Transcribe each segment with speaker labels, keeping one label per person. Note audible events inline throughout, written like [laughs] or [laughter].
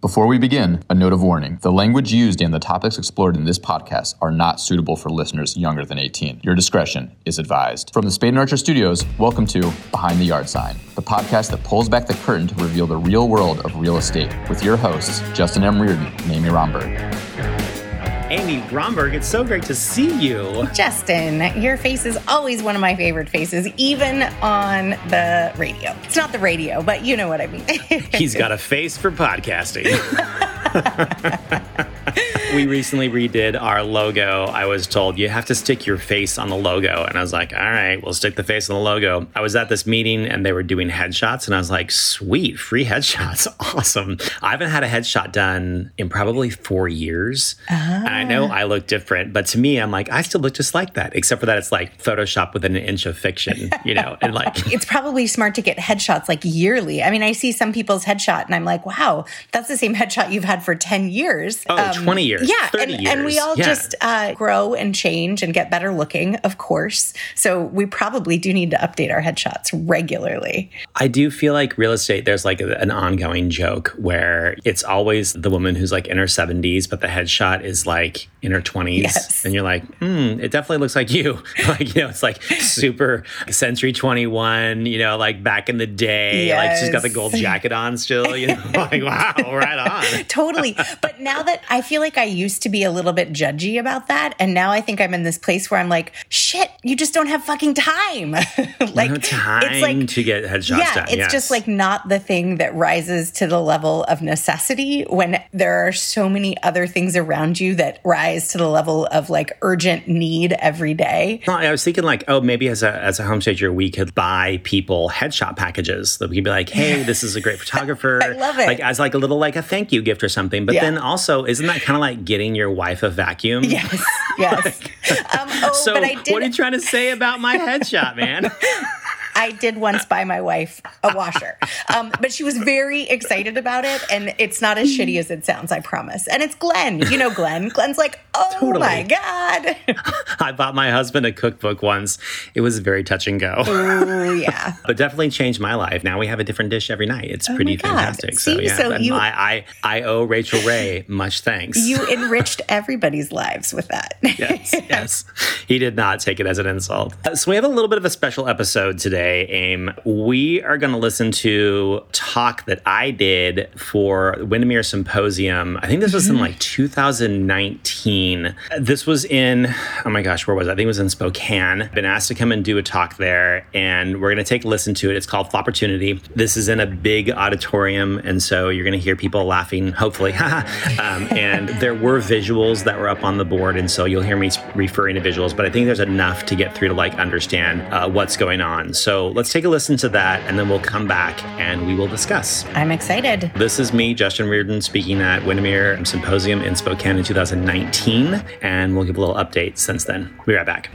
Speaker 1: Before we begin, a note of warning. The language used and the topics explored in this podcast are not suitable for listeners younger than 18. Your discretion is advised. From the Spade and Archer Studios, welcome to Behind the Yard Sign, the podcast that pulls back the curtain to reveal the real world of real estate with your hosts, Justin M. Riordan and Amy Bromberg.
Speaker 2: Amy Bromberg. it's so great to see you.
Speaker 3: Justin, your face is always one of my favorite faces, even on the radio. It's not the radio, but you know what I mean.
Speaker 2: He's got [laughs] a face for podcasting. [laughs] we recently redid our logo. I was told you have to stick your face on the logo. And I was like, all right, we'll stick the face on the logo. I was at this meeting and they were doing headshots. And I was like, sweet, free headshots. [laughs] Awesome. I haven't had a headshot done in probably four years. And I know I look different, but to me, I'm like, I still look just like that, except for that it's like Photoshop within an inch of fiction, you know? And like, [laughs]
Speaker 3: it's probably smart to get headshots like yearly. I mean, I see some people's headshot and I'm like, wow, that's the same headshot you've had for 10 years.
Speaker 2: oh,
Speaker 3: Um,
Speaker 2: 20 years.
Speaker 3: Yeah,
Speaker 2: 30
Speaker 3: and,
Speaker 2: years.
Speaker 3: and we all
Speaker 2: Yeah.
Speaker 3: just uh, grow and change and get better looking, of course. So we probably do need to update our headshots regularly.
Speaker 2: I do feel like real estate, there's like a- an ongoing joke where it's always the woman who's like in her 70s, but the headshot is like in her 20s.
Speaker 3: Yes.
Speaker 2: And you're like, hmm, it definitely looks like you. [laughs] like, you know, it's like super Century 21, you know, like back in the day. Like she's got the gold jacket on still, you know, [laughs] like, wow, right on. [laughs]
Speaker 3: totally. But now that I feel like I used to be a little bit judgy about that, and now I think I'm in this place where I'm like, shit, you just don't have fucking time. [laughs] like
Speaker 2: no time
Speaker 3: it's like
Speaker 2: to get headshots
Speaker 3: yeah,
Speaker 2: done.
Speaker 3: it's
Speaker 2: yes.
Speaker 3: just like not the thing that rises to the level of necessity when there are so many other things around you that rise to the level of like urgent need every day.
Speaker 2: I was thinking like, oh, maybe as a as a home stager, we could buy people headshot packages that we could be like, hey, [laughs] this is a great photographer.
Speaker 3: I love it.
Speaker 2: Like as like a little like a thank you gift or something. But
Speaker 3: Yeah.
Speaker 2: then also, isn't that kind of like getting your wife a vacuum?
Speaker 3: Yes, yes. [laughs] um, oh,
Speaker 2: So
Speaker 3: but I did.
Speaker 2: what are you trying to say about my headshot, man? [laughs]
Speaker 3: I did once buy my wife a washer, um, but she was very excited about it, and it's not as shitty as it sounds. I promise. And it's Glenn. You know Glenn. Glenn's like, oh
Speaker 2: Totally.
Speaker 3: my god. [laughs]
Speaker 2: I bought my husband a cookbook once. It was very touch and go.
Speaker 3: oh yeah. [laughs]
Speaker 2: But definitely changed my life. Now we have a different dish every night. It's pretty
Speaker 3: Oh God.
Speaker 2: fantastic. So yeah,
Speaker 3: so you-
Speaker 2: I, I I owe Rachael Ray much thanks.
Speaker 3: You enriched everybody's lives with that.
Speaker 2: yes, yes. He did not take it as an insult. Uh, So we have a little bit of a special episode today, Aim. We are going to listen to talk that I did for Windermere Symposium. I think this was in like 2019. This was in, oh my gosh, where was it? I think it was in Spokane. Been asked to come and do a talk there, and we're going to take a listen to it. It's called Flopportunity. This is in a big auditorium, and so you're going to hear people laughing, hopefully. [laughs] um, and there were visuals that were up on the board, and so you'll hear me referring to visuals, but I think there's enough to get through to like understand uh, what's going on. So let's take a listen to that, and then we'll come back and we will discuss.
Speaker 3: I'm excited.
Speaker 2: This is me, Justin Riordan, speaking at Windermere Symposium in Spokane in 2019, and we'll give a little update since then. We'll be right back.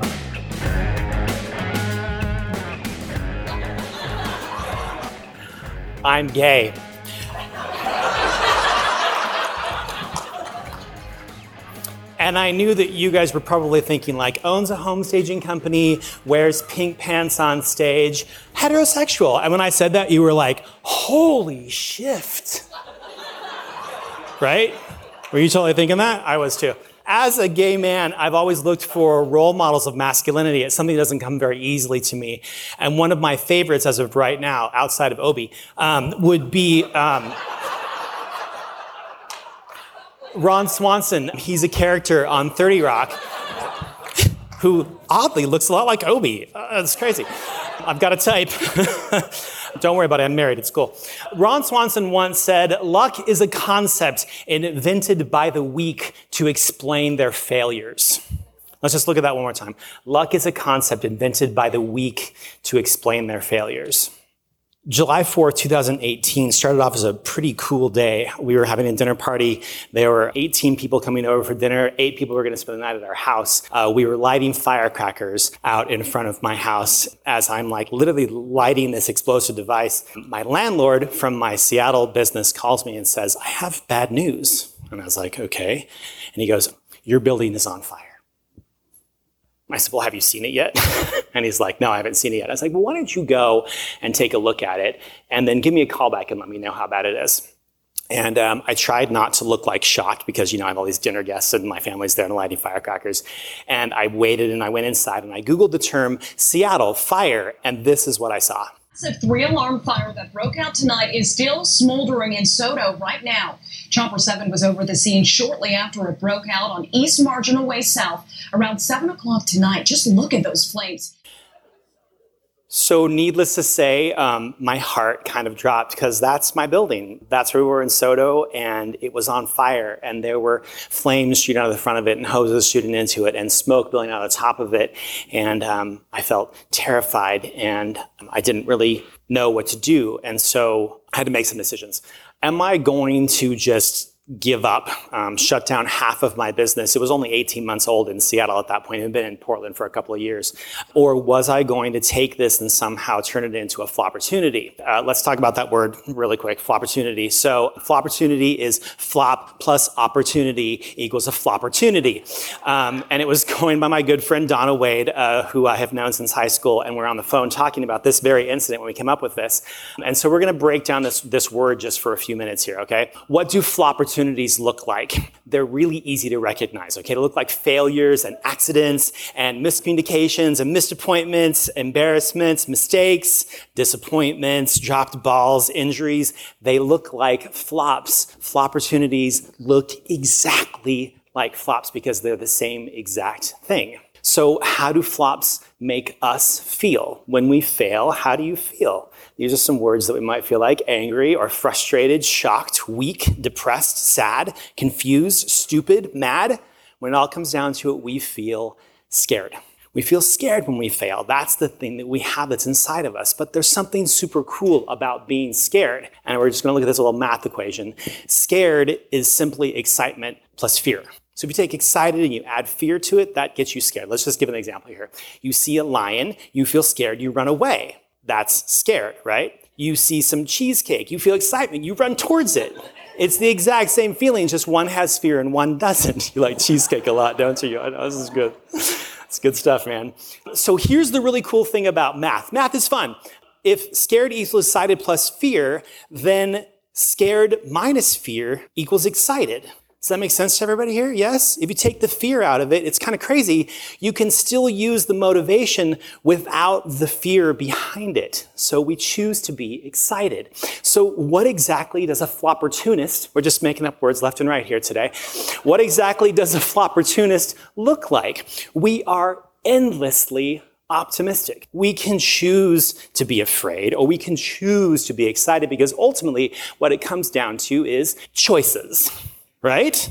Speaker 2: I'm gay. And I knew that you guys were probably thinking, like, owns a home staging company, wears pink pants on stage, heterosexual. And when I said that, you were like, holy shift. right? Were you totally thinking that? I was too. As a gay man, I've always looked for role models of masculinity. It's something that doesn't come very easily to me. And one of my favorites as of right now, outside of Obi, um, would be. Um, Ron Swanson, he's a character on 30 Rock who oddly looks a lot like Obi. Uh, crazy. I've got a type. [laughs] Don't worry about it, I'm married, it's cool. Ron Swanson once said, Luck is a concept invented by the weak to explain their failures. Let's just look at that one more time. Luck is a concept invented by the weak to explain their failures. July 4th, 2018 started off as a pretty cool day. We were having a dinner party. There were 18 people coming over for dinner. Eight people were going to spend the night at our house. Uh, we were lighting firecrackers out in front of my house as I'm like literally lighting this explosive device. My landlord from my Seattle business calls me and says, I have bad news. And I was like, okay. And he goes, your building is on fire. I said, Well, have you seen it yet? [laughs] and he's like, No, I haven't seen it yet. I was like, Well, why don't you go and take a look at it and then give me a call back and let me know how bad it is? And um, I tried not to look like shocked because, you know, I have all these dinner guests and my family's there and lighting firecrackers. And I waited and I went inside and I Googled the term Seattle fire, and this is what I saw.
Speaker 4: A three alarm fire that broke out tonight is still smoldering in SoDo right now. Chopper 7 was over the scene shortly after it broke out on East Marginal Way South around 7 o'clock tonight. Just look at those flames.
Speaker 2: So, needless to say, um, my heart kind of dropped because that's my building. That's where we were in SoDo, and it was on fire, and there were flames shooting out of the front of it, and hoses shooting into it, and smoke billowing out of the top of it. And um, I felt terrified, and I didn't really know what to do. And so I had to make some decisions. Am I going to just give up, um, shut down half of my business. It was only 18 months old in Seattle at that point. I'd been in Portland for a couple of years. Or was I going to take this and somehow turn it into a flopportunity? Uh, let's talk about that word really quick, flopportunity. So flopportunity is flop plus opportunity equals a flopportunity. Um, and it was [laughs] coined by my good friend Donna Wade, uh, who I have known since high school, and we're on the phone talking about this very incident when we came up with this. And so we're going to break down this, this word just for a few minutes here, okay? What do flop opportunities look like? [laughs] They're really easy to recognize, okay? They look like failures and accidents and miscommunications and missed appointments, embarrassments, mistakes, disappointments, dropped balls, injuries. They look like flops. Flop opportunities look exactly like flops because they're the same exact thing. So, how do flops make us feel? When we fail, how do you feel? These are some words that we might feel like angry or frustrated, shocked, weak, depressed, sad, confused, stupid, mad. When it all comes down to it, we feel scared. We feel scared when we fail. That's the thing that we have that's inside of us. But there's something super cool about being scared. And we're just going to look at this little math equation. Scared is simply excitement plus fear. So if you take excited and you add fear to it, that gets you scared. Let's just give an example here. You see a lion, you feel scared, you run away that's scared, right? You see some cheesecake, you feel excitement, you run towards it. It's the exact same feeling, just one has fear and one doesn't. [laughs] You like cheesecake a lot, don't you? I know, this is good. It's good stuff, man. So here's the really cool thing about math. Math is fun. If scared equals excited plus fear, then scared minus fear equals excited. Does that make sense to everybody here? Yes? If you take the fear out of it, it's kind of crazy. You can still use the motivation without the fear behind it. So we choose to be excited. So what exactly does a flopportunist, we're just making up words left and right here today, what exactly does a flopportunist look like? We are endlessly optimistic. We can choose to be afraid or we can choose to be excited because ultimately what it comes down to is choices right?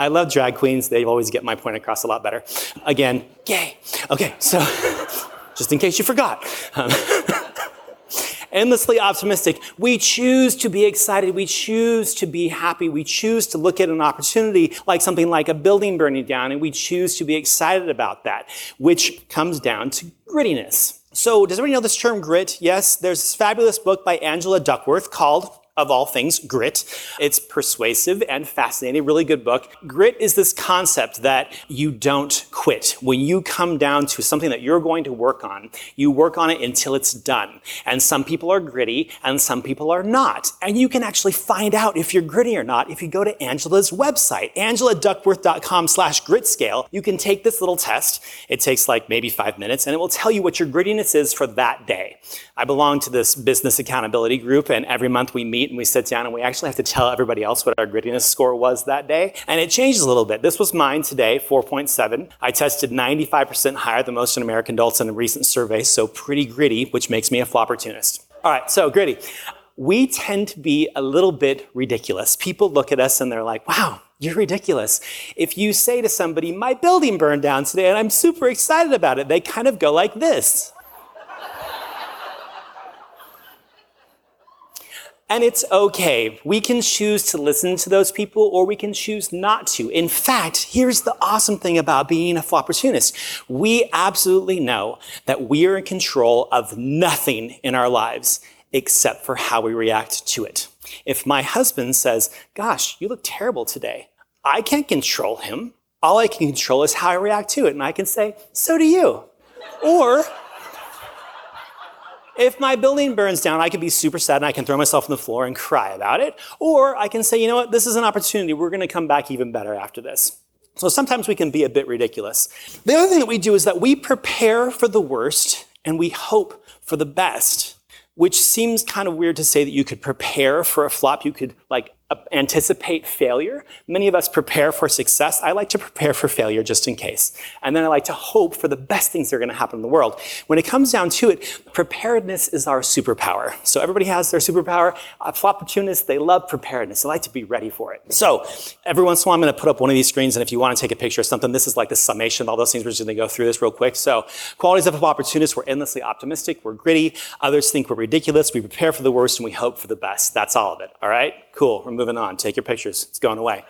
Speaker 2: I love drag queens. They always get my point across a lot better. Again, gay. Okay, so [laughs] just in case you forgot. Um, [laughs] endlessly optimistic. We choose to be excited. We choose to be happy. We choose to look at an opportunity like something like a building burning down, and we choose to be excited about that, which comes down to grittiness. So, does everybody know this term grit? Yes, there's this fabulous book by Angela Duckworth called of all things, grit. It's persuasive and fascinating, really good book. Grit is this concept that you don't quit. When you come down to something that you're going to work on, you work on it until it's done. And some people are gritty and some people are not. And you can actually find out if you're gritty or not if you go to Angela's website, angeladuckworth.com slash grit scale. You can take this little test. It takes like maybe five minutes and it will tell you what your grittiness is for that day. I belong to this business accountability group and every month we meet and we sit down and we actually have to tell everybody else what our grittiness score was that day. And it changes a little bit. This was mine today, 4.7. I tested 95% higher than most American adults in a recent survey, so pretty gritty, which makes me a flopportunist. All right, so gritty. We tend to be a little bit ridiculous. People look at us and they're like, wow, you're ridiculous. If you say to somebody, my building burned down today and I'm super excited about it, they kind of go like this. And it's okay. We can choose to listen to those people or we can choose not to. In fact, here's the awesome thing about being a flopportunist. We absolutely know that we are in control of nothing in our lives except for how we react to it. If my husband says, gosh, you look terrible today, I can't control him. All I can control is how I react to it. And I can say, so do you. Or if my building burns down, I can be super sad and I can throw myself on the floor and cry about it. Or I can say, you know what, this is an opportunity. We're going to come back even better after this. So sometimes we can be a bit ridiculous. The other thing that we do is that we prepare for the worst and we hope for the best, which seems kind of weird to say that you could prepare for a flop. You could like anticipate failure. Many of us prepare for success. I like to prepare for failure just in case. And then I like to hope for the best things that are going to happen in the world. When it comes down to it, preparedness is our superpower. So everybody has their superpower. Uh, flopportunists, they love preparedness. They like to be ready for it. So every once in a while, I'm going to put up one of these screens. And if you want to take a picture of something, this is like the summation of all those things. We're just going to go through this real quick. So qualities of flopportunists, we're endlessly optimistic. We're gritty. Others think we're ridiculous. We prepare for the worst and we hope for the best. That's all of it. All right? Cool. We're moving on. Take your pictures. It's going away.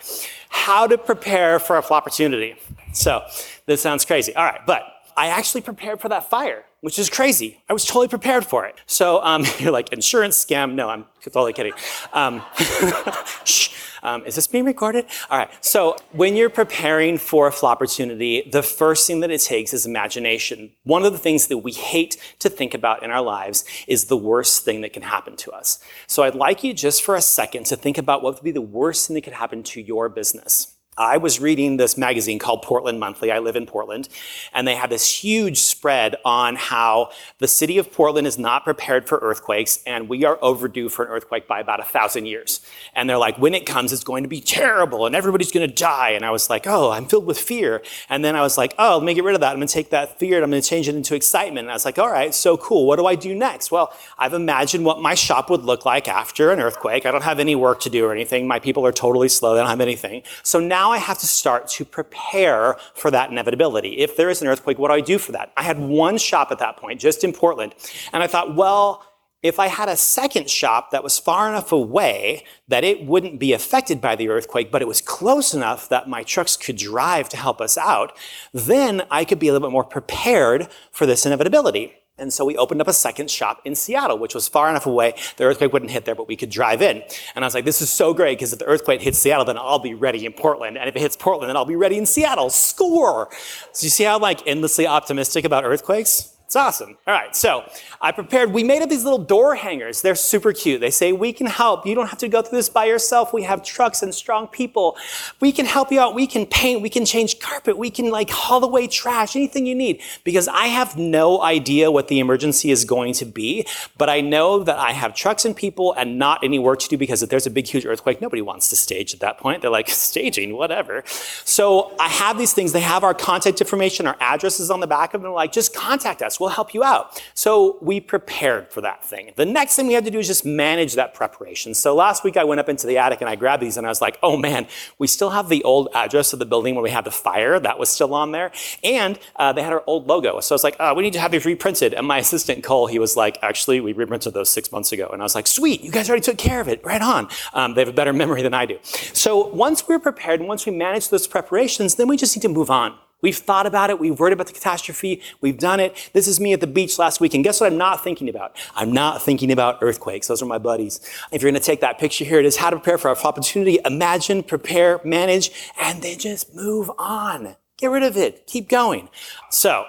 Speaker 2: How to prepare for a flopportunity. So this sounds crazy. All right, but I actually prepared for that fire, which is crazy. I was totally prepared for it. So um, [laughs] you're like, insurance scam? No, I'm totally kidding. Um, [laughs] shh. Um, is this being recorded? All right. So when you're preparing for a flop opportunity, the first thing that it takes is imagination. One of the things that we hate to think about in our lives is the worst thing that can happen to us. So I'd like you just for a second to think about what would be the worst thing that could happen to your business. I was reading this magazine called Portland Monthly. I live in Portland. And they had this huge spread on how the city of Portland is not prepared for earthquakes and we are overdue for an earthquake by about a thousand years. And they're like, when it comes, it's going to be terrible and everybody's going to die. And I was like, oh, I'm filled with fear. And then I was like, oh, let me get rid of that. I'm going to take that fear and I'm going to change it into excitement. And I was like, all right, so cool. What do I do next? Well, I've imagined what my shop would look like after an earthquake. I don't have any work to do or anything. My people are totally slow. They don't have anything. So now now I have to start to prepare for that inevitability. If there is an earthquake, what do I do for that? I had one shop at that point, just in Portland. And I thought, well, if I had a second shop that was far enough away that it wouldn't be affected by the earthquake, but it was close enough that my trucks could drive to help us out, then I could be a little bit more prepared for this inevitability. And so we opened up a second shop in Seattle, which was far enough away, the earthquake wouldn't hit there, but we could drive in. And I was like, this is so great, because if the earthquake hits Seattle, then I'll be ready in Portland. And if it hits Portland, then I'll be ready in Seattle. Score! So you see how I'm like endlessly optimistic about earthquakes? It's awesome. All right, so I prepared, we made up these little door hangers. They're super cute. They say, we can help. You don't have to go through this by yourself. We have trucks and strong people. We can help you out. We can paint. We can change carpet. We can like haul away trash, anything you need. Because I have no idea what the emergency is going to be, but I know that I have trucks and people and not any work to do because if there's a big, huge earthquake, nobody wants to stage at that point. They're like, [laughs] staging, whatever. So I have these things. They have our contact information, our addresses on the back of them. Like, just contact us. We'll help you out. So we prepared for that thing. The next thing we had to do is just manage that preparation. So last week I went up into the attic and I grabbed these and I was like, oh man, we still have the old address of the building where we had the fire. That was still on there. And uh, they had our old logo. So I was like, oh, we need to have these reprinted. And my [laughs] assistant Cole, he was like, actually, we reprinted those six months ago. And I was like, sweet, you guys already took care of it. Right on. Um, they have a better memory than I do. So once we're prepared and once we manage those preparations, then we just need to move on. We've thought about it. We've worried about the catastrophe. We've done it. This is me at the beach last week. And guess what I'm not thinking about? I'm not thinking about earthquakes. Those are my buddies. If you're going to take that picture here, it is how to prepare for our opportunity. Imagine, prepare, manage, and then just move on. Get rid of it. Keep going. So,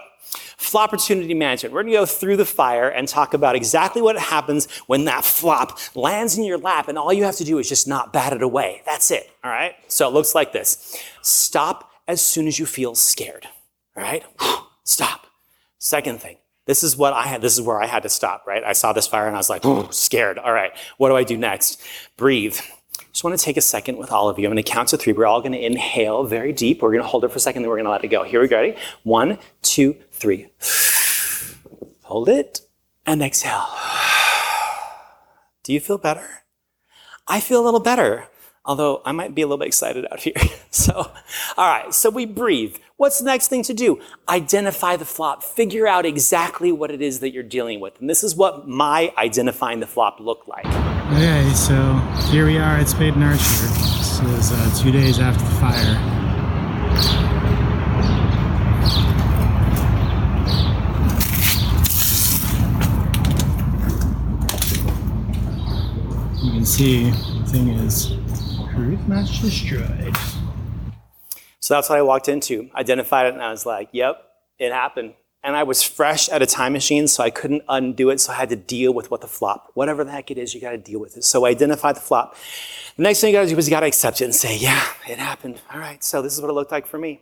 Speaker 2: flop opportunity management. We're going to go through the fire and talk about exactly what happens when that flop lands in your lap and all you have to do is just not bat it away. That's it. All right. So it looks like this. Stop as soon as you feel scared. All right? Stop. Second thing. This is what I had, this is where I had to stop, right? I saw this fire and I was like, scared. All right. What do I do next? Breathe. Just want to take a second with all of you. I'm going to count to three. We're all going to inhale very deep. We're going to hold it for a second, then we're going to let it go. Here we go. Ready? One, two, three. [sighs] Hold it and exhale. [sighs] Do you feel better? I feel a little better although I might be a little bit excited out here. [laughs] so, all right, so we breathe. What's the next thing to do? Identify the flop. Figure out exactly what it is that you're dealing with. And this is what my identifying the flop looked like.
Speaker 5: Okay, so here we are at Spade and Archer. This is uh, two days after the fire. You can see the thing is Truth much destroyed.
Speaker 2: So that's what I walked into, identified it, and I was like, yep, it happened. and I was fresh at a time machine, so I couldn't undo it, so I had to deal with what the flop, whatever the heck it is, you gotta deal with it. So I identified the flop. The next thing you gotta do is you gotta accept it and say, yeah, it happened. All right, so this is what it looked like for me.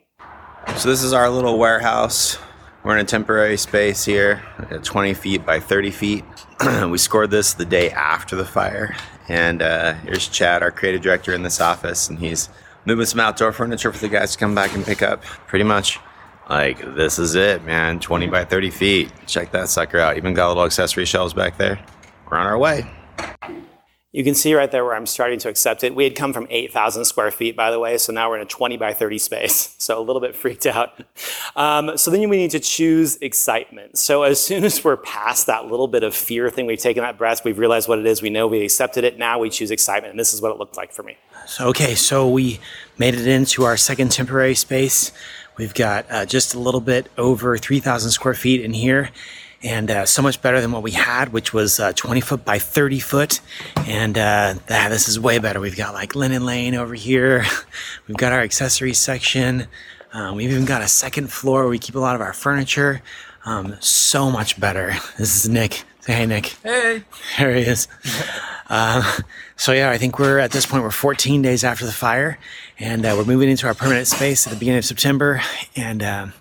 Speaker 6: So this is our little warehouse. We're in a temporary space here, at 20 feet by 30 feet. [clears throat] we scored this the day after the fire. And uh, here's Chad, our creative director in this office, and he's moving some outdoor furniture for the guys to come back and pick up. Pretty much. Like, this is it, man. 20 by 30 feet. Check that sucker out. Even got little accessory shelves back there. We're on our way.
Speaker 2: You can see right there where I'm starting to accept it. We had come from 8,000 square feet, by the way, so now we're in a 20 by 30 space. [laughs] So a little bit freaked out. Um, so then we need to choose excitement. So as soon as we're past that little bit of fear thing, we've taken that breath, we've realized what it is, we know we accepted it, now we choose excitement. And this is what it looked like for me.
Speaker 5: So, okay, so we made it into our second temporary space. We've got uh, just a little bit over 3,000 square feet in here and uh, so much better than what we had, which was uh, 20 foot by 30 foot. And uh, ah, this is way better. We've got like linen lane over here. [laughs] We've got our accessories section. Um, we've even got a second floor where we keep a lot of our furniture. Um, so much better. [laughs] This is Nick. Say hey, Nick.
Speaker 7: Hey.
Speaker 5: There he is. Uh, [laughs] so yeah, I think we're at this point. We're 14 days after the fire, and uh, we're moving into our permanent space at the beginning of September, and um,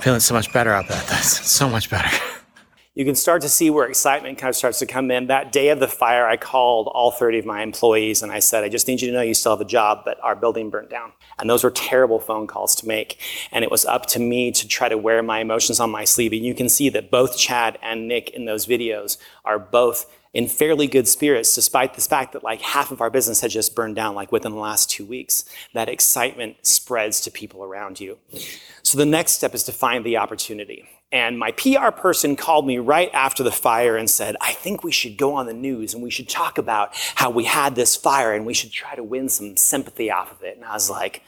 Speaker 5: feeling so much better about this. So much better.
Speaker 2: You can start to see where excitement kind of starts to come in. That day of the fire, I called all 30 of my employees and I said, I just need you to know you still have a job, but our building burnt down. And those were terrible phone calls to make. And it was up to me to try to wear my emotions on my sleeve. And you can see that both Chad and Nick in those videos are both in fairly good spirits, despite the fact that like half of our business had just burned down like within the last two weeks. That excitement spreads to people around you. So the next step is to find the opportunity. And my PR person called me right after the fire and said, I think we should go on the news and we should talk about how we had this fire and we should try to win some sympathy off of it. And I was like,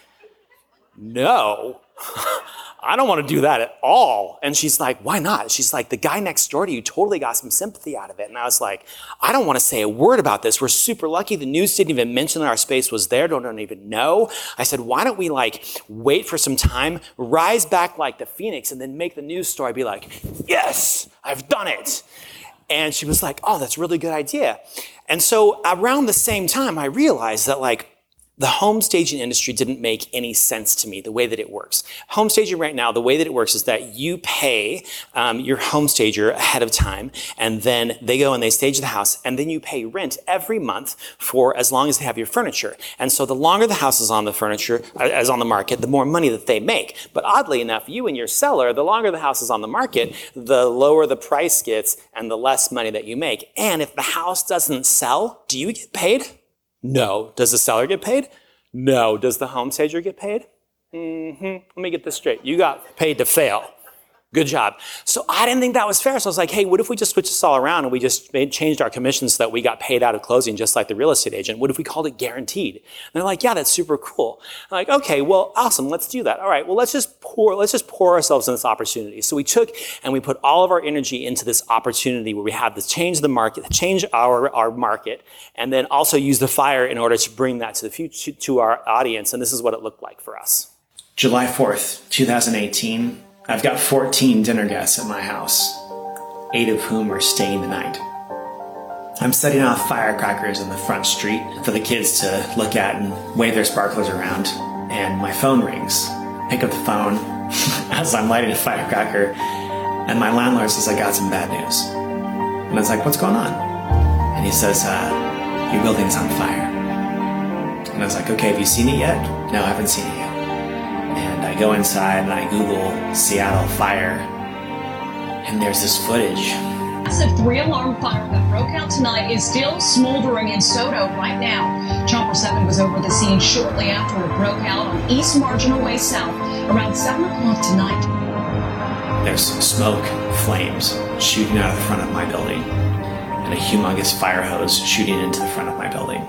Speaker 2: no. [laughs] I don't want to do that at all. And she's like, why not? She's like, the guy next door to you totally got some sympathy out of it. And I was like, I don't want to say a word about this. We're super lucky. The news didn't even mention that our space was there. Don't, don't even know. I said, why don't we like wait for some time, rise back like the phoenix, and then make the news story be like, yes, I've done it. And she was like, oh, that's a really good idea. And so around the same time, I realized that like, the home staging industry didn't make any sense to me the way that it works. Home staging right now, the way that it works is that you pay um, your home stager ahead of time, and then they go and they stage the house, and then you pay rent every month for as long as they have your furniture. And so the longer the house is on the furniture, uh, as on the market, the more money that they make. But oddly enough, you and your seller, the longer the house is on the market, the lower the price gets and the less money that you make. And if the house doesn't sell, do you get paid? No. Does the seller get paid? No. Does the home stager get paid? Mm-hmm. Let me get this straight. You got paid to fail. Good job. So I didn't think that was fair. So I was like, hey, what if we just switched this all around and we just made, changed our commissions so that we got paid out of closing just like the real estate agent? What if we called it guaranteed? And they're like, yeah, that's super cool. I'm like, okay, well, awesome. Let's do that. All right. Well, let's just pour, let's just pour ourselves in this opportunity. So we took and we put all of our energy into this opportunity where we have to change the market, change our, our market, and then also use the fire in order to bring that to the future, to our audience. And this is what it looked like for us.
Speaker 5: July 4th, 2018. I've got 14 dinner guests at my house, eight of whom are staying the night. I'm setting off firecrackers in the front street for the kids to look at and wave their sparklers around, and my phone rings. Pick up the phone [laughs] as I'm lighting a firecracker, and my landlord says, I got some bad news. And I was like, What's going on? And he says, uh, Your building's on fire. And I was like, Okay, have you seen it yet? No, I haven't seen it yet. And I go inside and I Google Seattle fire, and there's this footage.
Speaker 4: Massive three alarm fire that broke out tonight is still smoldering in SoDo right now. Chopper 7 was over the scene shortly after it broke out on East Marginal Way South around 7 o'clock tonight.
Speaker 5: There's smoke, flames shooting out of the front of my building, and a humongous fire hose shooting into the front of my building.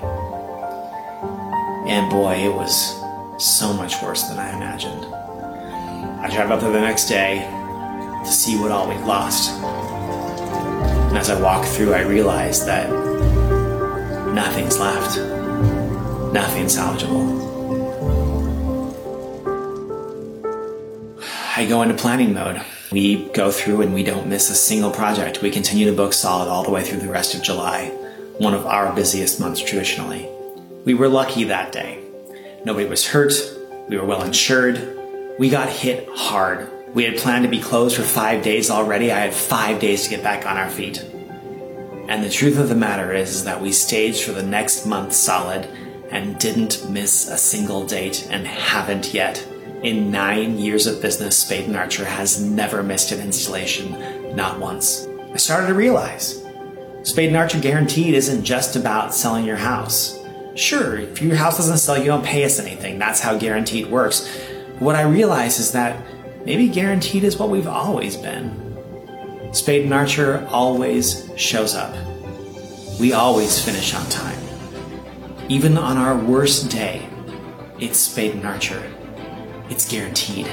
Speaker 5: And boy, it was so much worse than I imagined. I drive up there the next day to see what all we'd lost. And as I walk through, I realize that nothing's left. Nothing's salvageable. I go into planning mode. We go through and we don't miss a single project. We continue to book solid all the way through the rest of July, one of our busiest months traditionally. We were lucky that day. Nobody was hurt. We were well insured. We got hit hard. We had planned to be closed for five days already. I had five days to get back on our feet. And the truth of the matter is, is that we staged for the next month solid and didn't miss a single date and haven't yet. In nine years of business, Spade and Archer has never missed an installation, not once. I started to realize Spade and Archer Guaranteed isn't just about selling your house. Sure, if your house doesn't sell, you don't pay us anything. That's how Guaranteed works. What I realize is that maybe Guaranteed is what we've always been. Spade and Archer always shows up. We always finish on time. Even on our worst day, it's Spade and Archer. It's guaranteed.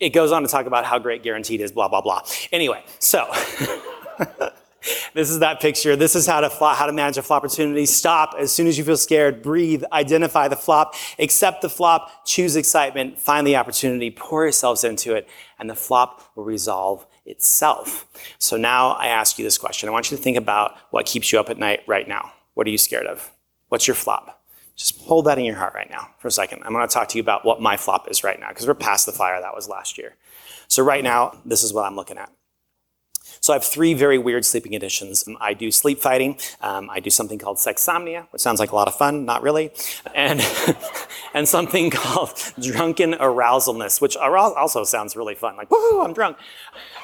Speaker 2: It goes on to talk about how great guaranteed is, blah, blah, blah. Anyway, so [laughs] this is that picture. This is how to flop, how to manage a flop opportunity. Stop as soon as you feel scared. Breathe. Identify the flop. Accept the flop. Choose excitement. Find the opportunity. Pour yourselves into it, and the flop will resolve itself. So now I ask you this question. I want you to think about what keeps you up at night right now. What are you scared of? What's your flop? Just hold that in your heart right now for a second. I'm going to talk to you about what my flop is right now because we're past the fire that was last year. So right now, this is what I'm looking at. So I have three very weird sleeping conditions. Um, I do sleep fighting. Um, I do something called sexsomnia, which sounds like a lot of fun, not really, and [laughs] and something [laughs] called drunken arousalness, which also sounds really fun. Like, woohoo, I'm drunk.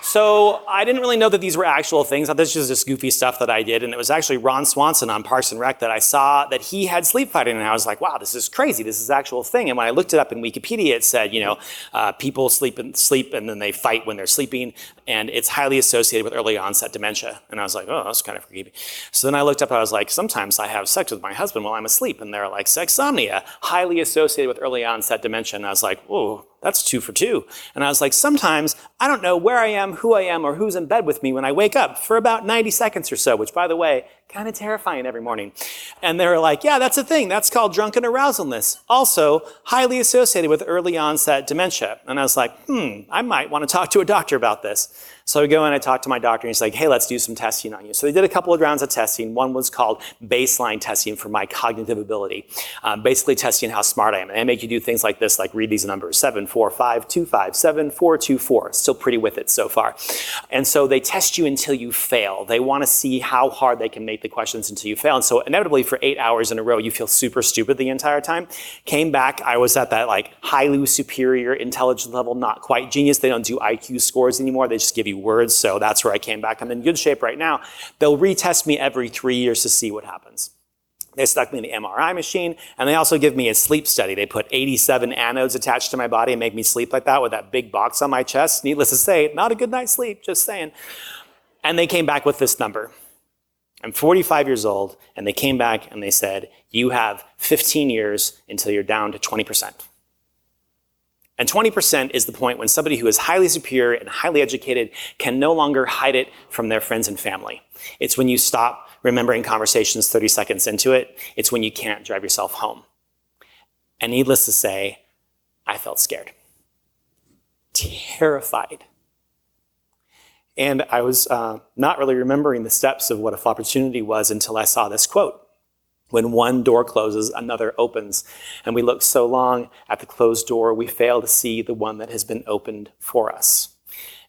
Speaker 2: So I didn't really know that these were actual things. This was just goofy stuff that I did, and it was actually Ron Swanson on Parks and Rec that I saw that he had sleep fighting, and I was like, wow, this is crazy. This is actual thing. And when I looked it up in Wikipedia, it said, you know, uh, people sleep and sleep, and then they fight when they're sleeping, and it's highly associated with early onset dementia. And I was like, oh, that's kind of creepy. So then I looked up, I was like, sometimes I have sex with my husband while I'm asleep, and they're like, sexsomnia, highly associated with early onset dementia. And I was like, whoa, that's two for two. And I was like, sometimes I don't know where I am, who I am, or who's in bed with me when I wake up for about 90 seconds or so, which by the way, kind of terrifying every morning. And they were like, yeah, that's a thing. That's called drunken arousalness. Also highly associated with early onset dementia. And I was like, hmm, I might want to talk to a doctor about this. So I go and I talk to my doctor, and he's like, hey, let's do some testing on you. So they did a couple of rounds of testing. One was called baseline testing for my cognitive ability, um, basically testing how smart I am. And they make you do things like this, like read these numbers seven, four, five, two, five, seven, four, two, four. Still pretty with it so far. And so they test you until you fail. They want to see how hard they can make the questions until you fail. And so inevitably, for eight hours in a row, you feel super stupid the entire time. Came back, I was at that like highly superior intelligence level, not quite genius. They don't do IQ scores anymore. They just give you words. So that's where I came back. I'm in good shape right now. They'll retest me every three years to see what happens. They stuck me in the MRI machine, and they also give me a sleep study. They put 87 anodes attached to my body and make me sleep like that with that big box on my chest. Needless to say, not a good night's sleep, just saying. And they came back with this number. I'm 45 years old, and they came back and they said, You have 15 years until you're down to 20%. And 20% is the point when somebody who is highly superior and highly educated can no longer hide it from their friends and family. It's when you stop remembering conversations 30 seconds into it. It's when you can't drive yourself home. And needless to say, I felt scared, terrified. And I was uh, not really remembering the steps of what a flopportunity was until I saw this quote. When one door closes, another opens. And we look so long at the closed door, we fail to see the one that has been opened for us.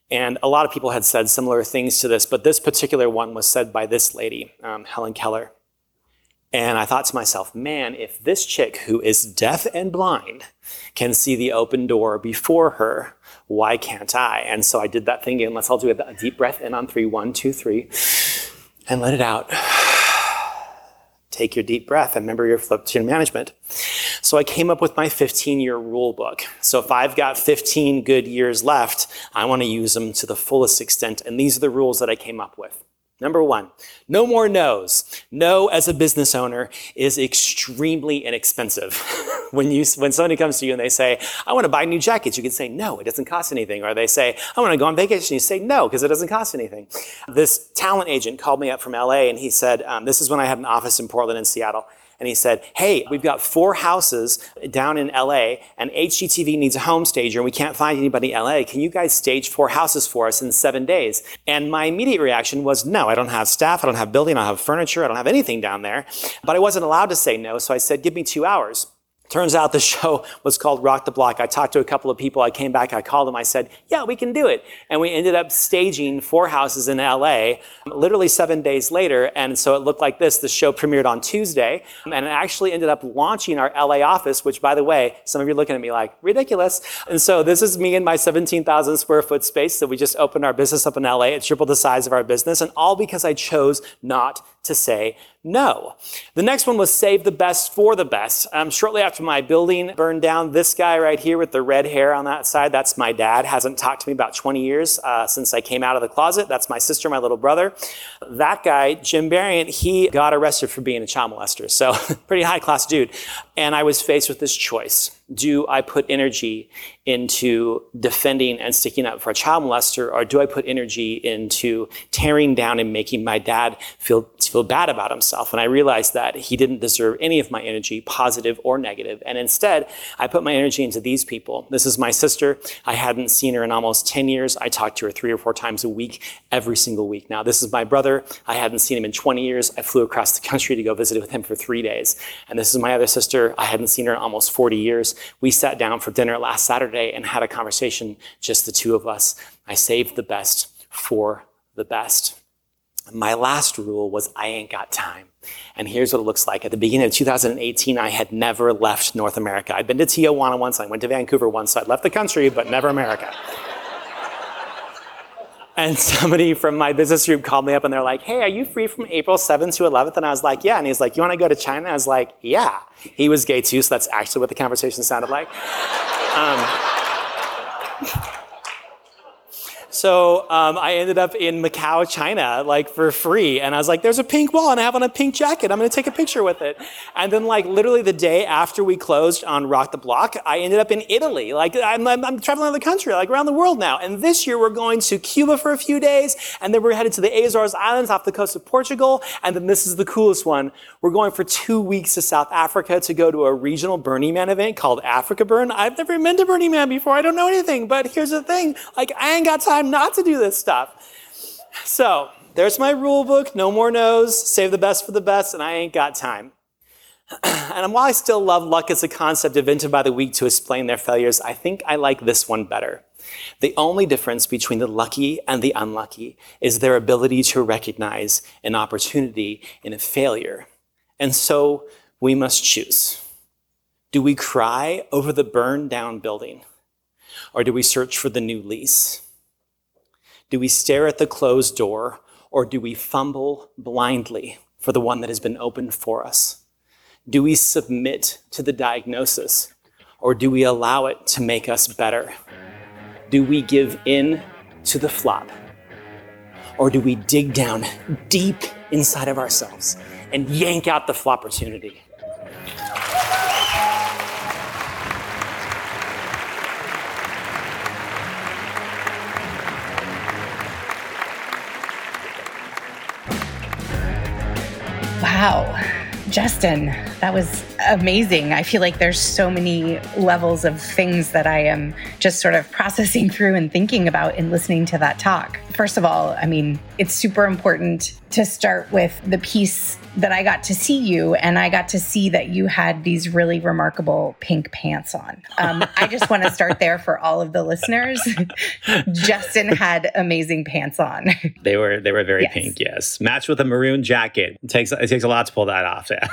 Speaker 2: And a lot of people had said similar things to this, but this particular one was said by this lady, um, Helen Keller. And I thought to myself, man, if this chick who is deaf and blind can see the open door before her, why can't I? And so I did that thing again. Let's all do a deep breath in on three, one, two, three, and let it out take your deep breath and remember your flopportunity management. So I came up with my 15 year rule book. So if I've got 15 good years left, I want to use them to the fullest extent. And these are the rules that I came up with. Number one, no more no's. No, as a business owner, is extremely inexpensive. [laughs] when you when somebody comes to you and they say, "I want to buy new jackets," you can say, "No, it doesn't cost anything." Or they say, "I want to go on vacation," you say, "No, because it doesn't cost anything." This talent agent called me up from LA and he said, um, "This is when I had an office in Portland and Seattle." And he said, Hey, we've got four houses down in LA, and HGTV needs a home stager, and we can't find anybody in LA. Can you guys stage four houses for us in seven days? And my immediate reaction was, No, I don't have staff, I don't have building, I don't have furniture, I don't have anything down there. But I wasn't allowed to say no, so I said, Give me two hours. Turns out the [laughs] show was called Rock the Block. I talked to a couple of people. I came back, I called them, I said, Yeah, we can do it. And we ended up staging four houses in LA literally seven days later. And so it looked like this. The show premiered on Tuesday. And it actually ended up launching our LA office, which, by the way, some of you are looking at me like, ridiculous. And so this is me in my 17,000 square foot space that we just opened our business up in LA. It tripled the size of our business. And all because I chose not to say no. The next one was save the best for the best. Um, shortly after my building burned down, this guy right here with the red hair on that side, that's my dad. Hasn't talked to me about 20 years uh, since I came out of the closet. That's my sister, my little brother. That guy, Jim Barriant, he got arrested for being a child molester. So [laughs] pretty high class dude. And I was faced with this choice. Do I put energy into defending and sticking up for a child molester, or do I put energy into tearing down and making my dad feel, feel bad about himself? And I realized that he didn't deserve any of my energy, positive or negative. And instead, I put my energy into these people. This is my sister. I hadn't seen her in almost 10 years. I talked to her three or four times a week, every single week. Now, this is my brother. I hadn't seen him in 20 years. I flew across the country to go visit with him for three days. And this is my other sister. I hadn't seen her in almost 40 years. We sat down for dinner last Saturday and had a conversation, just the two of us. I saved the best for the best. My last rule was I ain't got time. And here's what it looks like. At the beginning of 2018, I had never left North America. I'd been to Tijuana once, I went to Vancouver once, so I'd left the country, but never America. [laughs] And somebody from my business group called me up and they're like, hey, are you free from April 7th to 11th? And I was like, yeah. And he's like, you want to go to China? I was like, yeah. He was gay too, so that's actually what the conversation sounded like. Um, so um, I ended up in Macau, China, like for free. And I was like, there's a pink wall and I have on a pink jacket. I'm going to take a picture with it. And then like literally the day after we closed on Rock the Block, I ended up in Italy. Like I'm, I'm, I'm traveling around the country, like around the world now. And this year we're going to Cuba for a few days. And then we're headed to the Azores Islands off the coast of Portugal. And then this is the coolest one. We're going for two weeks to South Africa to go to a regional Burning Man event called AfrikaBurn. I've never been to Burning Man before. I don't know anything. But here's the thing. Like I ain't got time not to do this stuff. So there's my rule book no more no's, save the best for the best, and I ain't got time. [clears throat] and while I still love luck as a concept invented by the weak to explain their failures, I think I like this one better. The only difference between the lucky and the unlucky is their ability to recognize an opportunity in a failure. And so we must choose. Do we cry over the burned down building? Or do we search for the new lease? Do we stare at the closed door or do we fumble blindly for the one that has been opened for us? Do we submit to the diagnosis or do we allow it to make us better? Do we give in to the flop or do we dig down deep inside of ourselves and yank out the flop
Speaker 3: Wow. Justin, that was amazing. I feel like there's so many levels of things that I am just sort of processing through and thinking about in listening to that talk. First of all, I mean, it's super important to start with the piece that I got to see you, and I got to see that you had these really remarkable pink pants on. Um, I just want to [laughs] start there for all of the listeners. Justin had amazing pants on.
Speaker 7: They were they were very yes. pink. Yes, matched with a maroon jacket. It takes it takes a lot to pull that off. Yeah.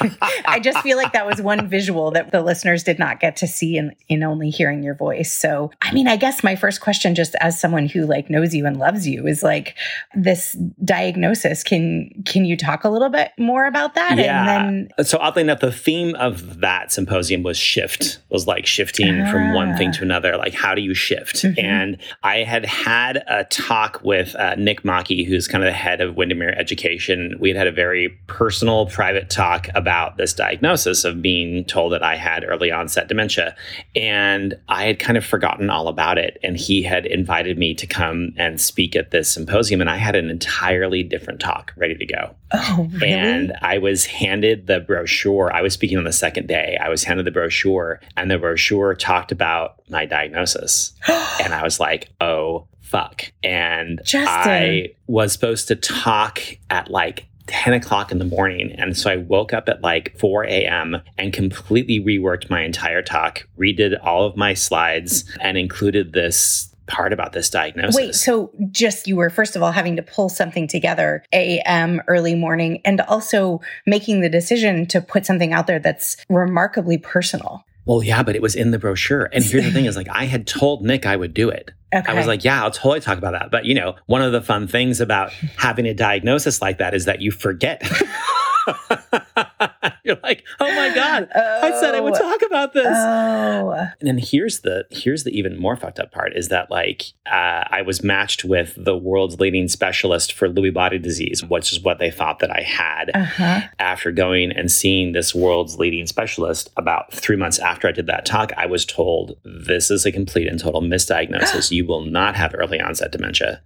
Speaker 7: [laughs]
Speaker 3: I just feel like that was one visual that the listeners did not get to see in in only hearing your voice. So, I mean, I guess my first question, just as someone who like knows you and loves you, is like this diagnosis. Can can you talk a little bit? more about that?
Speaker 7: Yeah. And then so oddly enough, the theme of that symposium was shift, was like shifting ah. from one thing to another. Like how do you shift? Mm-hmm. And I had had a talk with uh, Nick Maki, who's kind of the head of Windermere Education. We had had a very personal, private talk about this diagnosis
Speaker 2: of being told that I had early onset dementia. And I had kind of forgotten all about it. And he had invited me to come and speak at this symposium. And I had an entirely different talk ready to go.
Speaker 3: Oh, really?
Speaker 2: And I was handed the brochure. I was speaking on the second day. I was handed the brochure, and the brochure talked about my diagnosis. [gasps] and I was like, oh, fuck. And
Speaker 3: Justin.
Speaker 2: I was supposed to talk at like 10 o'clock in the morning. And so I woke up at like 4 a.m. and completely reworked my entire talk, redid all of my slides, and included this part about this diagnosis.
Speaker 3: Wait, so just you were first of all having to pull something together AM early morning and also making the decision to put something out there that's remarkably personal.
Speaker 2: Well, yeah, but it was in the brochure. And here's the thing is like I had told Nick I would do it.
Speaker 3: Okay.
Speaker 2: I was like, yeah, I'll totally talk about that. But you know, one of the fun things about having a diagnosis like that is that you forget. [laughs] [laughs] [laughs] You're like, oh my god, I said I would
Speaker 3: Oh.
Speaker 2: talk about this.
Speaker 3: Oh.
Speaker 2: And then here's the here's the even more fucked up part is that like uh, I was matched with the world's leading specialist for Lewy body disease, which is what they thought that I had.
Speaker 3: Uh-huh.
Speaker 2: After going and seeing this world's leading specialist about three months after I did that talk, I was told this is a complete and total misdiagnosis. [gasps] you will not have early onset dementia.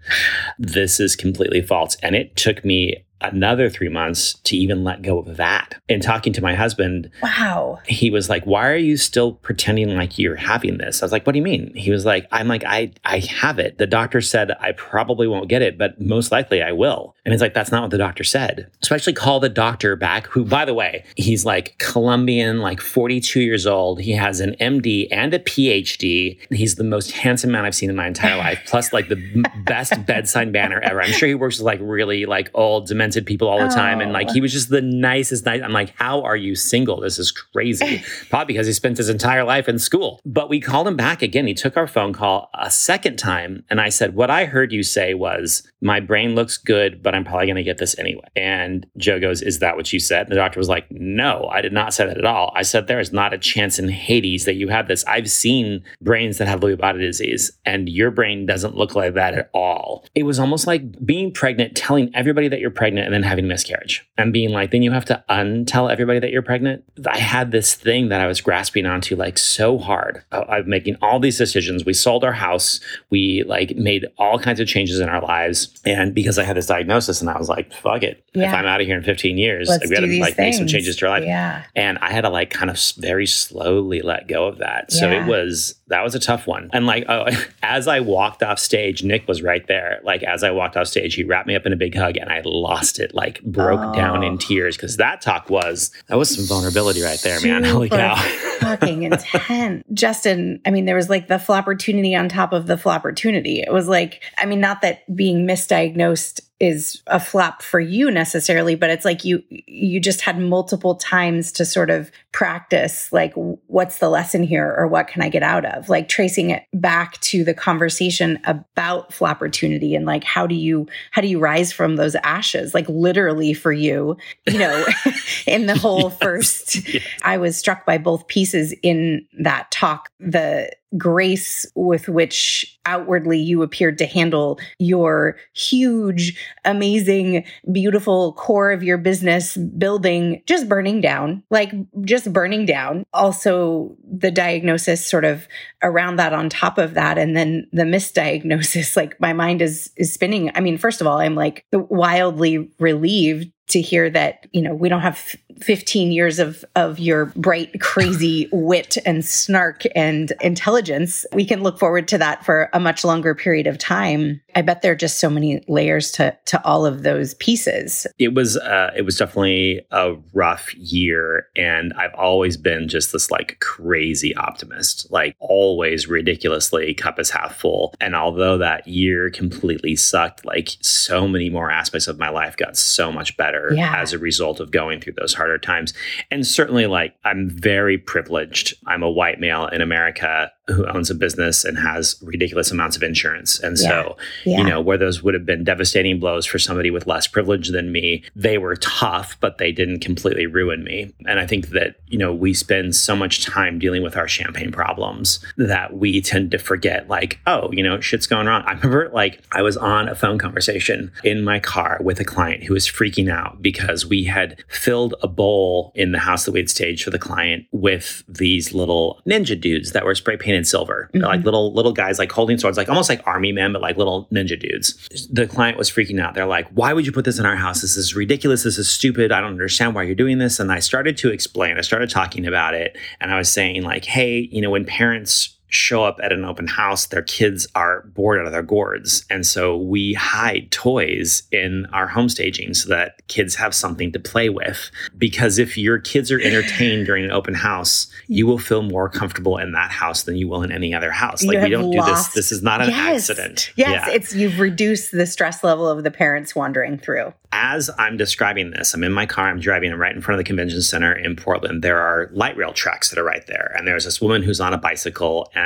Speaker 2: This is completely false. And it took me another three months to even let go of that. And talking to my husband,
Speaker 3: Wow.
Speaker 2: he was like, "Why are you still pretending like you're having this?" I was like, "What do you mean?" He was like, "I'm like, I I have it. The doctor said I probably won't get it, but most likely I will." And it's like, "That's not what the doctor said." So I actually call the doctor back, who, by the way, he's like Colombian, like 42 years old. He has an MD and a PhD. He's the most handsome man I've seen in my entire life, plus like the [laughs] best bedside manner ever. I'm sure he works with like really like old demented people all the time, and like he oh. was just the nicest. Nice. I'm like, how are you single? This is crazy. [laughs] Probably because he spent his entire life in school. But we called him back again. He took our phone call a second time, and I said, "What I heard you say was my brain looks good, but I'm probably going to get this anyway." And Joe goes, "Is that what you said?" And the doctor was like, "No, I did not say that at all. I said there is not a chance in Hades that you have this. I've seen brains that have Lewy body disease, and your brain doesn't look like that at all." It was almost like being pregnant, telling everybody that you're pregnant, and then having a miscarriage, and being like, then you have to untell everybody that you're pregnant. I had this thing that I was grasping onto like so hard. I- I'm making all these decisions. We sold our house. We like made all kinds of changes in our lives, and because I had this diagnosis, and I was like, fuck it. If I'm out of here in 15 years,
Speaker 3: Let's
Speaker 2: we got to like
Speaker 3: things.
Speaker 2: make some changes to our life.
Speaker 3: Yeah.
Speaker 2: And I had to like kind of very slowly let go of that. So
Speaker 3: Yeah.
Speaker 2: it was that was a tough one. And like oh, [laughs] as I walked off stage, Nick was right there. Like as I walked off stage, he wrapped me up in a big hug, and I lost it. Like broke down
Speaker 3: Oh.
Speaker 2: in tears because that talk was that was some vulnerability right there, man. [laughs] Holy cow!
Speaker 3: fucking [laughs] intense. Justin, I mean, there was like the flopportunity on top of the flopportunity. It was like, I mean, not that being misdiagnosed is a flop for you necessarily, but it's like you you just had multiple times to sort of practice like what's the lesson here or what can I get out of? Like tracing it back to the conversation about flopportunity and like how do you how do you rise from those ashes? Like literally for you, you know, [laughs] [laughs] in the whole first I was struck by both pieces in that talk. The grace with which outwardly you appeared to handle your huge, amazing, beautiful core of your business building just burning down, like just burning down. Also, the diagnosis sort of around that on top of that and then the misdiagnosis [laughs] like my mind is is spinning i mean first of all i'm like wildly relieved to hear that you know we don't have 15 years of of your bright crazy [laughs] wit and snark and intelligence. We can look forward to that for a much longer period of time i bet there are just so many layers to to all of those pieces.
Speaker 2: It was uh, it was definitely a rough year and i've always been just this like crazy optimist like always ridiculously cup is half full. And although that year completely sucked like so many more aspects of my life got so much better
Speaker 3: Yeah.
Speaker 2: as a result of going through those harder times. And certainly like i'm very privileged. I'm a white male in america who owns a business and has ridiculous amounts of insurance. And
Speaker 3: Yeah.
Speaker 2: so,
Speaker 3: Yeah.
Speaker 2: you know, where those would have been devastating blows for somebody with less privilege than me, they were tough, but they didn't completely ruin me. And I think that, you know, we spend so much time dealing with our champagne problems that we tend to forget, like, oh, you know, shit's going wrong. I remember, like, I was on a phone conversation in my car with a client who was freaking out because we had filled a bowl in the house that we had staged for the client with these little ninja dudes that were spray painted silver. They're like mm-hmm. little little guys like holding swords, like almost like army men, but like little ninja dudes. The client was freaking out. They're like, "Why would you put this in our house? This is ridiculous. This is stupid. I don't understand why you're doing this." And I started to explain. I started talking about it, and I was saying like, "Hey, you know, when parents show up at an open house, their kids are bored out of their gourds. And so we hide toys in our home staging so that kids have something to play with. Because if your kids are entertained during an open house, you will feel more comfortable in that house than you will in any other house.
Speaker 3: You
Speaker 2: Like we don't do this. This is not an
Speaker 3: Yes.
Speaker 2: accident.
Speaker 3: Yes,
Speaker 2: Yeah.
Speaker 3: it's you've reduced the stress level of the parents wandering through.
Speaker 2: as I'm describing this, I'm in my car, I'm driving, I'm right in front of the convention center in Portland. There are light rail tracks that are right there. And there's this woman who's on a bicycle and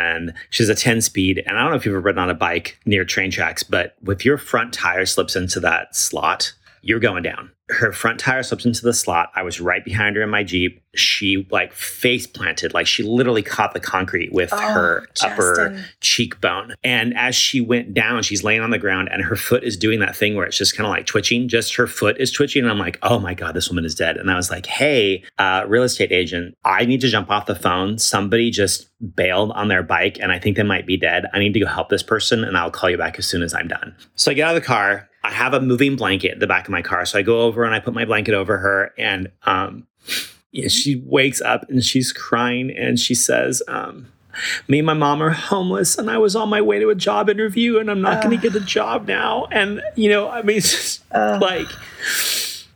Speaker 2: she's a 10 speed. And I don't know if you've ever ridden on a bike near train tracks, but if your front tire slips into that slot, you're going down. Her front tire slipped into the slot. I was right behind her in my Jeep. She like face planted, like she literally caught the concrete with her upper cheekbone. And as she went down, she's laying on the ground and her foot is doing that thing where it's just kind of like twitching. Just her foot is twitching. And I'm like, oh my God, this woman is dead. And I was like, hey, uh, real estate agent, I need to jump off the phone. Somebody just bailed on their bike and I think they might be dead. I need to go help this person and I'll call you back as soon as I'm done. So I get out of the car. I have a moving blanket in the back of my car. So I go over and I put my blanket over her and um, she wakes up and she's crying and she says, um, me and my mom are homeless and I was on my way to a job interview and I'm not going to get a job now. And, you know, I mean, [laughs] just like,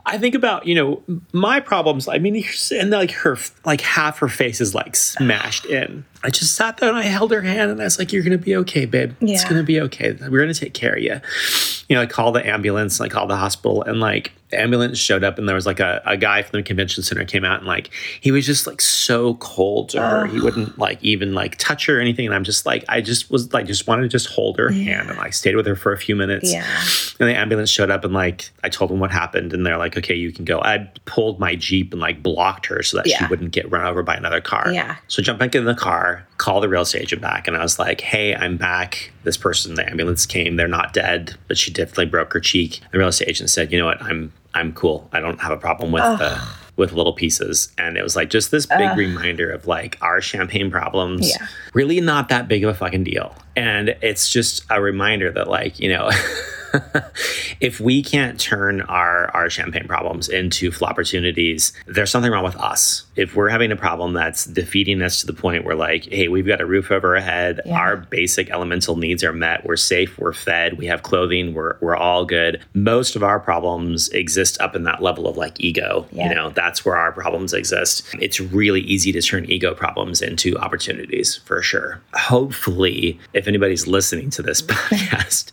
Speaker 2: I think about, you know, my problems. I mean, and like her, like half her face is like smashed in. I just sat there and I held her hand and I was like, you're going to be okay, babe. It's going to be okay. We're going to take care of you. You know, I called the ambulance, and I called the hospital and like the ambulance showed up and there was like a, a guy from the convention center came out and like, he was just like so cold to her. He wouldn't like even like touch her or anything. And I'm just like, I just was like, just wanted to just hold her hand and like stayed with her for a few minutes.
Speaker 3: Yeah.
Speaker 2: And the ambulance showed up and like I told them what happened and they're like, okay, you can go. I pulled my Jeep and like blocked her so that she wouldn't get run over by another car.
Speaker 3: Yeah.
Speaker 2: So jump back in the car, call the real estate agent back, and I was like, hey, I'm back. This person, the ambulance came, they're not dead, but she definitely broke her cheek. The real estate agent said, you know what, I'm I'm cool. I don't have a problem with uh, the with little pieces. And it was like just this big reminder of like our champagne problems
Speaker 3: Yeah.
Speaker 2: really not that big of a fucking deal. And it's just a reminder that like, you know, [laughs] [laughs] if we can't turn our our champagne problems into flopportunities, there's something wrong with us. If we're having a problem that's defeating us to the point where like, hey, we've got a roof over our head,
Speaker 3: Yeah.
Speaker 2: our basic elemental needs are met, we're safe, we're fed, we have clothing, we're we're all good. Most of our problems exist up in that level of like ego.
Speaker 3: Yeah.
Speaker 2: You know, that's where our problems exist. It's really easy to turn ego problems into opportunities for sure. Hopefully, if anybody's listening to this [laughs] podcast,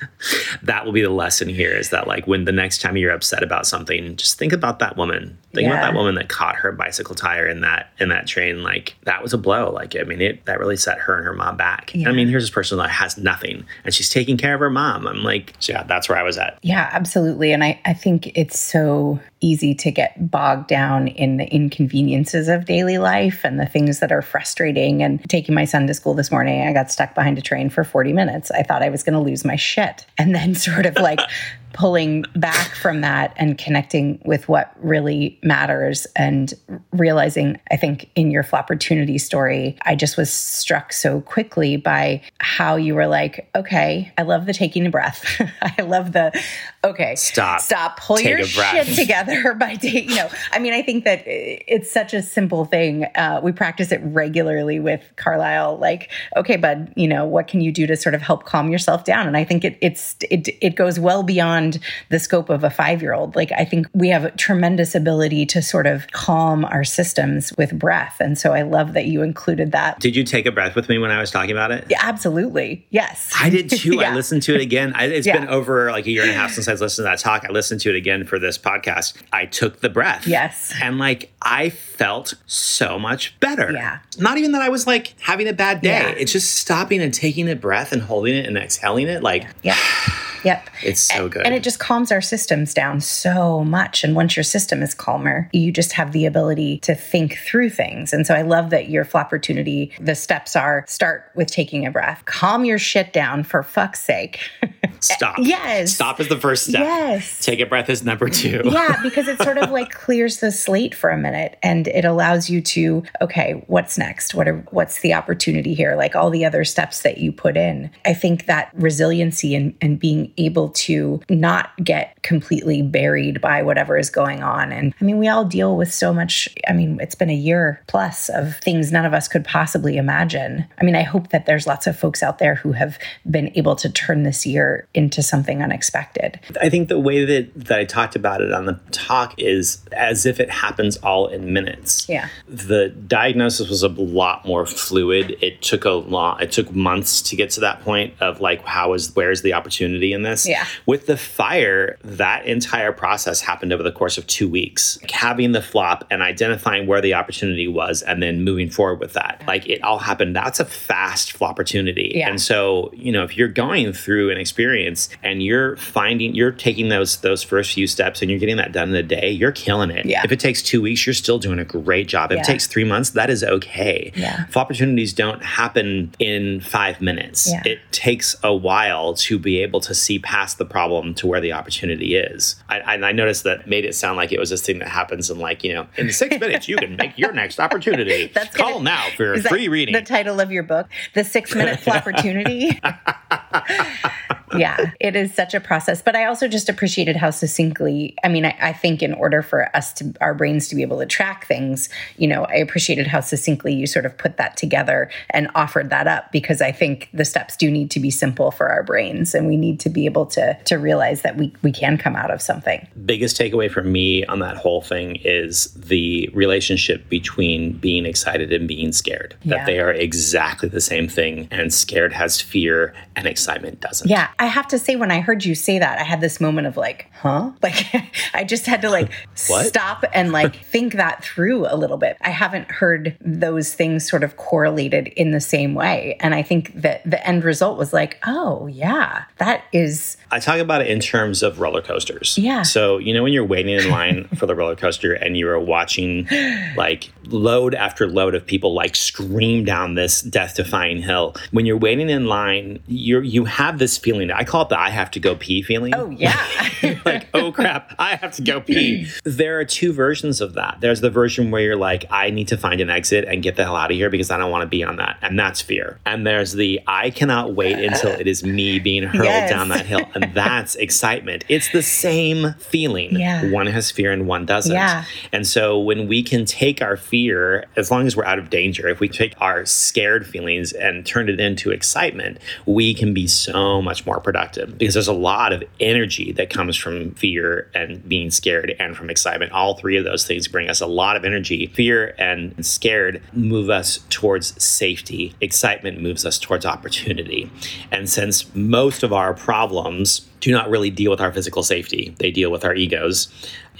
Speaker 2: that will be the lesson here is that like when the next time you're upset about something, just think about that woman. Think about that woman that caught her bicycle tire in that in that train. Like that was a blow. Like I mean, it that really set her and her mom back.
Speaker 3: Yeah.
Speaker 2: I mean, here's this person that has nothing and she's taking care of her mom. I'm like, so yeah, that's where I was at.
Speaker 3: Yeah, absolutely. And I, I think it's so easy to get bogged down in the inconveniences of daily life and the things that are frustrating. And taking my son to school this morning, I got stuck behind a train for 40 minutes. I thought I was going to lose my shit. And then sort of like [laughs] pulling back from that and connecting with what really matters and realizing, I think, in your opportunity story, I just was struck so quickly by how you were like, okay, I love the taking a breath. [laughs] I love the, okay,
Speaker 2: Stop.
Speaker 3: stop, pull
Speaker 2: Take
Speaker 3: your shit together [laughs] by day. You know, I mean, I think that it's such a simple thing. Uh, we practice it regularly with Carlisle. Like, okay, bud, you know, what can you do to sort of help calm yourself down? And I think it it's it it goes well beyond beyond the scope of a five year old. Like, I think we have a tremendous ability to sort of calm our systems with breath. And so I love that you included that.
Speaker 2: Did you take a breath with me when I was talking about it?
Speaker 3: Yeah, absolutely. Yes.
Speaker 2: I did [laughs] too.
Speaker 3: Yeah.
Speaker 2: I listened to it again. I, it's
Speaker 3: Yeah.
Speaker 2: been over like a year and a half since I listened to that talk. I listened to it again for this podcast. I took the breath.
Speaker 3: Yes.
Speaker 2: And like I felt so much better.
Speaker 3: Yeah.
Speaker 2: Not even that I was like having a bad day.
Speaker 3: Yeah.
Speaker 2: It's just stopping and taking a breath and holding it and exhaling it. Like
Speaker 3: Yep. [sighs] [sighs] [sighs] Yep.
Speaker 2: It's so good.
Speaker 3: And it just calms our systems down so much. And once your system is calmer, you just have the ability to think through things. And so I love that your opportunity, the steps are start with taking a breath, calm your shit down for fuck's sake. [laughs]
Speaker 2: stop.
Speaker 3: Yes.
Speaker 2: Stop is the first step.
Speaker 3: Yes.
Speaker 2: Take a breath is number two. [laughs]
Speaker 3: yeah, because it sort of like [laughs] clears the slate for a minute and it allows you to, okay, what's next? What are what's the opportunity here? Like all the other steps that you put in. I think that resiliency and, and being able to not get completely buried by whatever is going on. And I mean, we all deal with so much. I mean, it's been a year plus of things none of us could possibly imagine. I mean, I hope that there's lots of folks out there who have been able to turn this year into something unexpected.
Speaker 2: I think the way that, that I talked about it on the talk is as if it happens all in minutes.
Speaker 3: Yeah.
Speaker 2: The diagnosis was a lot more fluid. It took a long, it took months to get to that point of like, how is, where's the opportunity in this?
Speaker 3: Yeah.
Speaker 2: With the fire, that entire process happened over the course of two weeks. Like, having the flop and identifying where the opportunity was and then moving forward with that. Like it all happened. That's a fast flopportunity.
Speaker 3: Yeah.
Speaker 2: And so, you know, if you're going through an experience and you're finding, you're taking those those first few steps and you're getting that done in a day, you're killing it.
Speaker 3: Yeah.
Speaker 2: If it takes two weeks, you're still doing a great job. If
Speaker 3: Yeah.
Speaker 2: it takes three months, that is okay.
Speaker 3: Yeah.
Speaker 2: If opportunities don't happen in five minutes,
Speaker 3: Yeah.
Speaker 2: it takes a while to be able to see past the problem to where the opportunity is. I, I, I noticed that made it sound like it was this thing that happens in like, you know, in six minutes, you can make your next opportunity. [laughs]
Speaker 3: That's
Speaker 2: Call
Speaker 3: gonna-
Speaker 2: now for
Speaker 3: that
Speaker 2: free reading.
Speaker 3: The title of your book, The Six Minute Flopportunity. [laughs] [laughs] yeah, it is such a process. But I also just appreciated how succinctly, I mean, I, I think in order for us to, our brains to be able to track things, you know, I appreciated how succinctly you sort of put that together and offered that up because I think the steps do need to be simple for our brains and we need to be able to, to realize that we, we can come out of something.
Speaker 2: biggest takeaway for me on that whole thing is the relationship between being excited and being scared.
Speaker 3: Yeah.
Speaker 2: That they are exactly the same thing, and scared has fear and excitement doesn't.
Speaker 3: Yeah, I have to say, when I heard you say that, I had this moment of like, huh? [laughs] Like, I just had to like [laughs] stop and like [laughs] think that through a little bit. I haven't heard those things sort of correlated in the same way. And I think that the end result was like, oh, yeah, that is,
Speaker 2: I talk about it in terms of roller coasters.
Speaker 3: Yeah.
Speaker 2: So, you know, when you're waiting in line for the roller coaster and you are watching like load after load of people like scream down this death defying hill, when you're waiting in line, you're, you have this feeling. I call it the I have to go pee feeling.
Speaker 3: oh, yeah. [laughs]
Speaker 2: like, oh crap, I have to go pee. There are two versions of that. There's the version where you're like, I need to find an exit and get the hell out of here because I don't want to be on that. And that's fear. And there's the I cannot wait until it is me being hurled
Speaker 3: Yes.
Speaker 2: down that hill. And [laughs] that's excitement. It's the same feeling.
Speaker 3: Yeah.
Speaker 2: One has fear and one doesn't.
Speaker 3: Yeah.
Speaker 2: And so when we can take our fear, as long as we're out of danger, if we take our scared feelings and turn it into excitement, we can be so much more productive because there's a lot of energy that comes from fear and being scared and from excitement. All three of those things bring us a lot of energy. Fear and scared move us towards safety. Excitement moves us towards opportunity. And since most of our problems do not really deal with our physical safety, they deal with our egos.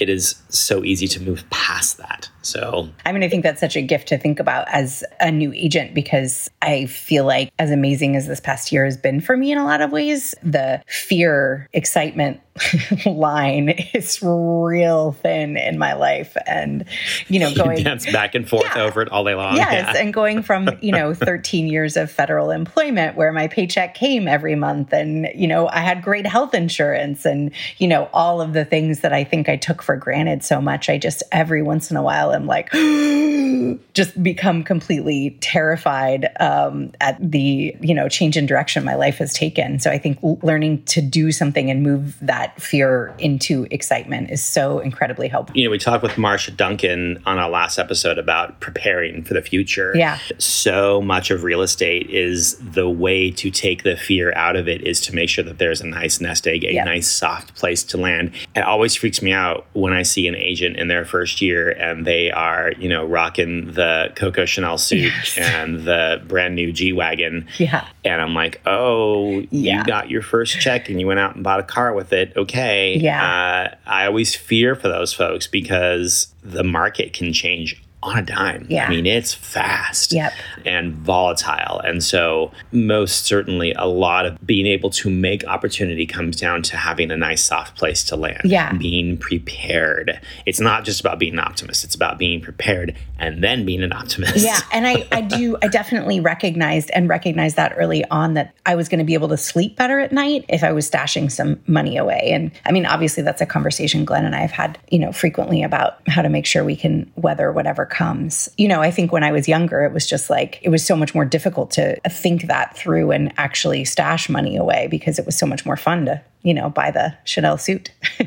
Speaker 2: It is so easy to move past that. So,
Speaker 3: I mean, I think that's such a gift to think about as a new agent because I feel like, as amazing as this past year has been for me in a lot of ways, the fear, excitement [laughs] line is real thin in my life. And, you know, [laughs]
Speaker 2: you
Speaker 3: going.
Speaker 2: dance back and forth
Speaker 3: Yeah.
Speaker 2: over it all day long.
Speaker 3: Yes,
Speaker 2: Yeah.
Speaker 3: and going from, [laughs] you know, 13 years of federal employment where my paycheck came every month and, you know, I had great health insurance and, you know, all of the things that I think I took for granted so much. I just every once in a while i'm like [gasps] just become completely terrified um, at the, you know, change in direction my life has taken. So I think learning to do something and move that that fear into excitement is so incredibly helpful.
Speaker 2: You know, we talked with Marsha Duncan on our last episode about preparing for the future.
Speaker 3: Yeah.
Speaker 2: So much of real estate is the way to take the fear out of it is to make sure that there's a nice nest egg, a
Speaker 3: Yep.
Speaker 2: nice soft place to land. It always freaks me out when I see an agent in their first year and they are, you know, rocking the Coco Chanel suit
Speaker 3: Yes.
Speaker 2: and the brand new G Wagon.
Speaker 3: Yeah.
Speaker 2: And I'm like, oh,
Speaker 3: Yeah.
Speaker 2: you got your first check and you went out and bought a car with it. Okay.
Speaker 3: Yeah.
Speaker 2: Uh, I always fear for those folks because the market can change on a dime.
Speaker 3: Yeah.
Speaker 2: I mean, it's fast
Speaker 3: Yep.
Speaker 2: and volatile. And so, most certainly, a lot of being able to make opportunity comes down to having a nice, soft place to land.
Speaker 3: Yeah.
Speaker 2: Being prepared. It's not just about being an optimist, it's about being prepared and then being an optimist.
Speaker 3: Yeah, and I, I do, I definitely recognized and recognized that early on that I was going to be able to sleep better at night if I was stashing some money away. And I mean, obviously, that's a conversation Glenn and I have had, you know, frequently about how to make sure we can weather whatever comes. You know, I think when I was younger, it was just like, it was so much more difficult to think that through and actually stash money away because it was so much more fun to, you know, buy the Chanel suit. [laughs] uh,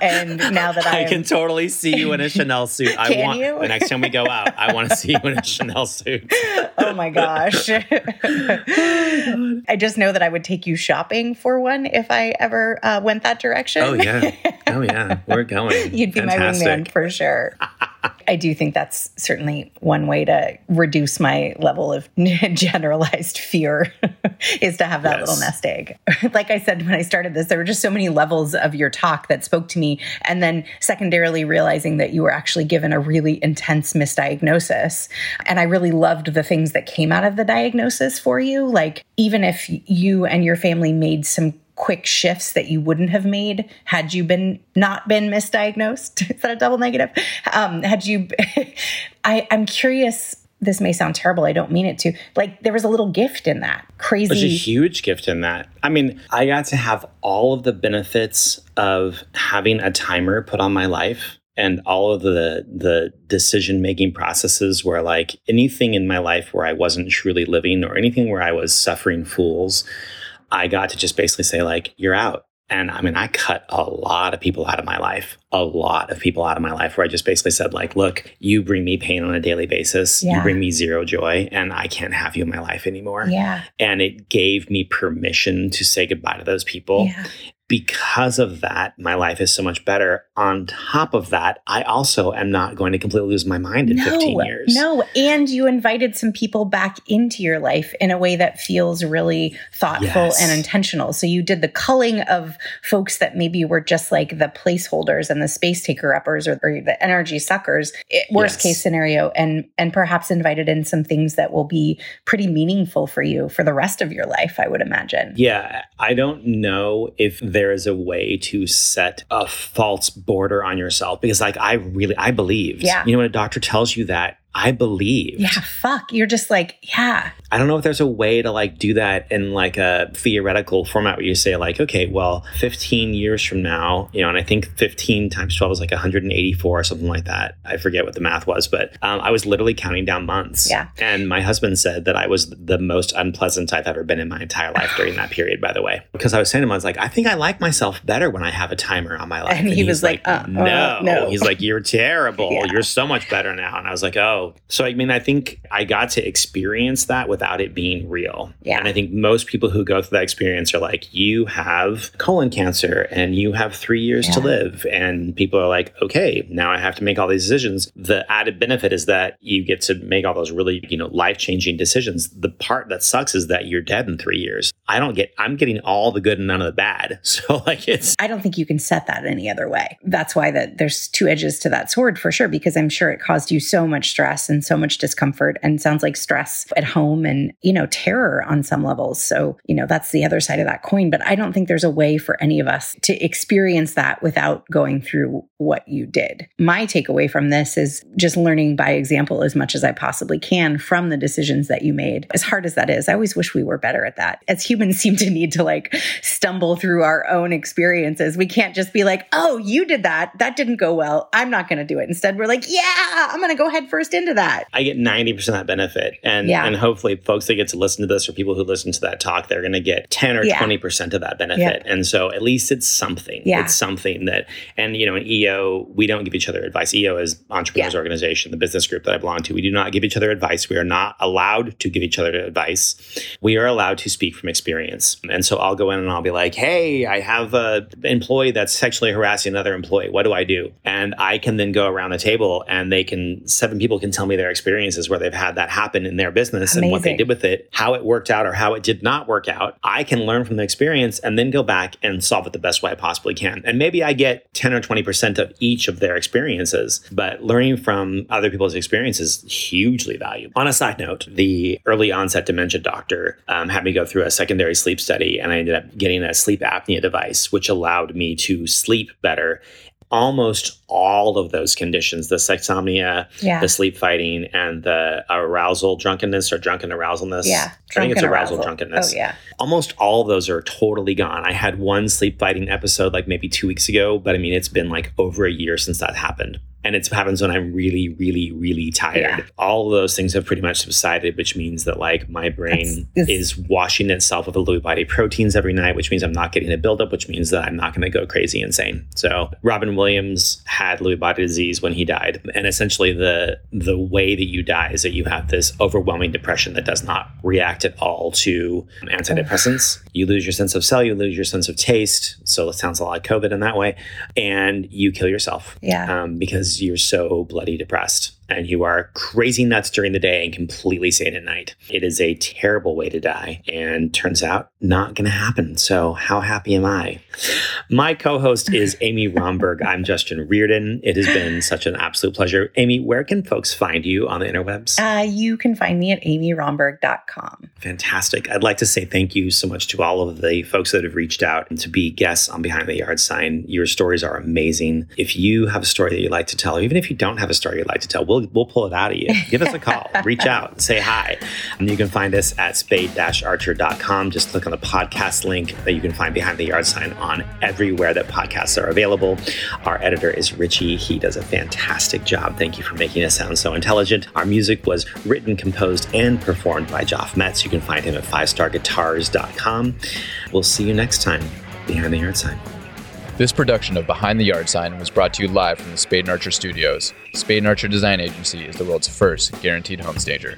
Speaker 3: and now that I,
Speaker 2: I can totally see you in a Chanel suit. I want
Speaker 3: you?
Speaker 2: the next time we go out, I want to see you in a Chanel suit.
Speaker 3: Oh my gosh. [laughs] I just know that I would take you shopping for one if I ever uh, went that direction.
Speaker 2: Oh yeah. [laughs] Oh yeah. We're [laughs] going.
Speaker 3: You'd be my wingman for sure. [laughs] I do think that's certainly one way to reduce my level of [laughs] generalized fear is to have that
Speaker 2: Yes.
Speaker 3: little nest egg. like I said when I started this, there were just so many levels of your talk that spoke to me. And then secondarily realizing that you were actually given a really intense misdiagnosis. And I really loved the things that came out of the diagnosis for you. Like even if you and your family made some quick shifts that you wouldn't have made had you been not been misdiagnosed [laughs] is that a double negative um had you [laughs] i i'm curious this may sound terrible i don't mean it to like there was a little gift in that Crazy.
Speaker 2: There's a huge gift in that. I mean, I got to have all of the benefits of having a timer put on my life and all of the the decision making processes where like anything in my life where I wasn't truly living or anything where I was suffering fools, I got to just basically say like you're out. And I mean, I cut a lot of people out of my life, a lot of people out of my life where I just basically said, like, look, you bring me pain on a daily basis. You bring me zero joy, and I can't have you in my life anymore
Speaker 3: yeah
Speaker 2: and it gave me permission to say goodbye to those people.
Speaker 3: yeah
Speaker 2: Because of that, my life is so much better. On top of that, I also am not going to completely lose my mind in 15 years.
Speaker 3: No, and you invited some people back into your life in a way that feels really thoughtful
Speaker 2: Yes.
Speaker 3: and intentional. So you did the culling of folks that maybe were just like the placeholders and the space taker uppers or, or the energy suckers, worst
Speaker 2: Yes.
Speaker 3: case scenario, and and perhaps invited in some things that will be pretty meaningful for you for the rest of your life. I would imagine.
Speaker 2: Yeah, I don't know if there is a way to set a false border on yourself because, like, I really I believed.
Speaker 3: Yeah.
Speaker 2: You know, when a doctor tells you that, I believe.
Speaker 3: Yeah, fuck. You're just like, yeah,
Speaker 2: I don't know if there's a way to like do that in like a theoretical format where you say like, okay, well, 15 years from now, you know, and I think 15 times 12 is like 184 or something like that. I forget what the math was, but um, I was literally counting down months.
Speaker 3: Yeah.
Speaker 2: And my husband said that I was the most unpleasant I've ever been in my entire life [sighs] during that period, by the way. Because I was saying to him, I was like, I think I like myself better when I have a timer on my life.
Speaker 3: And he
Speaker 2: he's
Speaker 3: was like, uh, uh,
Speaker 2: no.
Speaker 3: no.
Speaker 2: He's like, you're terrible. [laughs]
Speaker 3: Yeah.
Speaker 2: You're so much better now. And I was like, oh. So, I mean, I think I got to experience that without it being real.
Speaker 3: Yeah.
Speaker 2: And I think most people who go through that experience are like, you have colon cancer and you have three years to live. And people are like, okay, now I have to make all these decisions. The added benefit is that you get to make all those really, you know, life changing decisions. The part that sucks is that you're dead in three years. I don't get, I'm getting all the good and none of the bad. [laughs] So, like, it's,
Speaker 3: I don't think you can set that any other way. That's why that there's two edges to that sword for sure, because I'm sure it caused you so much stress and so much discomfort and sounds like stress at home and, you know, terror on some levels. So, you know, that's the other side of that coin. But I don't think there's a way for any of us to experience that without going through what you did. My takeaway from this is just learning by example as much as I possibly can from the decisions that you made. As hard as that is, I always wish we were better at that. As humans [laughs] seem to need to like stumble through our own experiences. We can't just be like, oh, you did that. That didn't go well. I'm not going to do it. Instead, we're like, yeah, I'm going to go head first into into that.
Speaker 2: I get 90% of that benefit. And
Speaker 3: Yeah.
Speaker 2: and hopefully folks that get to listen to this or people who listen to that talk, they're gonna get 10 or
Speaker 3: Yeah.
Speaker 2: 20% of that benefit. And so at least it's something.
Speaker 3: Yeah.
Speaker 2: It's something that and you know, in EO, we don't give each other advice. EO is entrepreneurs
Speaker 3: Yeah.
Speaker 2: organization, the business group that I belong to. We do not give each other advice. We are not allowed to give each other advice. We are allowed to speak from experience. And so I'll go in and I'll be like, hey, I have a employee that's sexually harassing another employee. What do I do? And I can then go around the table and they can seven people can tell me their experiences where they've had that happen in their business and what they did with it, how it worked out or how it did not work out. I can learn from the experience and then go back and solve it the best way I possibly can. And maybe I get 10 or 20% of each of their experiences, but learning from other people's experiences is hugely valuable. On a side note, the early onset dementia doctor um, had me go through a secondary sleep study and I ended up getting a sleep apnea device, which allowed me to sleep better. Almost all of those conditions, the sexsomnia,
Speaker 3: Yeah.
Speaker 2: the sleep fighting, and the arousal drunkenness or drunken arousalness.
Speaker 3: yeah.
Speaker 2: I think it's
Speaker 3: Drunken
Speaker 2: arousal, drunkenness
Speaker 3: Oh, yeah.
Speaker 2: almost all of those are totally gone. I had one sleep fighting episode like maybe two weeks ago, but I mean, it's been like over a year since that happened. And it happens when I'm really, really, really tired.
Speaker 3: Yeah.
Speaker 2: All of those things have pretty much subsided, which means that like my brain
Speaker 3: That's-
Speaker 2: is washing itself with the Lewy body proteins every night, which means I'm not getting a buildup, which means that I'm not going to go crazy insane. So Robin Williams had Lewy body disease when he died. And essentially the the way that you die is that you have this overwhelming depression that does not react at all to antidepressants. You lose your sense of smell, you lose your sense of taste. So it sounds a lot like COVID in that way. And you kill yourself
Speaker 3: Yeah.
Speaker 2: um, because you're so bloody depressed and you are crazy nuts during the day and completely sane at night. It is a terrible way to die and turns out not going to happen. So, how happy am I? My co host is [laughs] Amy Bromberg. I'm Justin Riordan. It has been such an absolute pleasure. Amy, where can folks find you on the interwebs?
Speaker 3: Uh, you can find me at amybromberg.com.
Speaker 2: Fantastic. I'd like to say thank you so much to all of the folks that have reached out and to be guests on Behind the Yard Sign. Your stories are amazing. If you have a story that you'd like to tell, or even if you don't have a story you'd like to tell, we'll, we'll pull it out of you. Give us a call, [laughs] reach out, say hi. And you can find us at spade-archer.com. Just click on the podcast link that you can find Behind the Yard Sign on everywhere that podcasts are available. Our editor is Richie. He does a fantastic job. Thank you for making us sound so intelligent. Our music was written, composed, and performed by Joff Metz. You can find him at fivestarguitars.com. We'll see you next time behind the yard sign.
Speaker 1: This production of Behind the Yard Sign was brought to you live from the Spade and Archer Studios. Spade and Archer Design Agency is the world's first guaranteed home stager.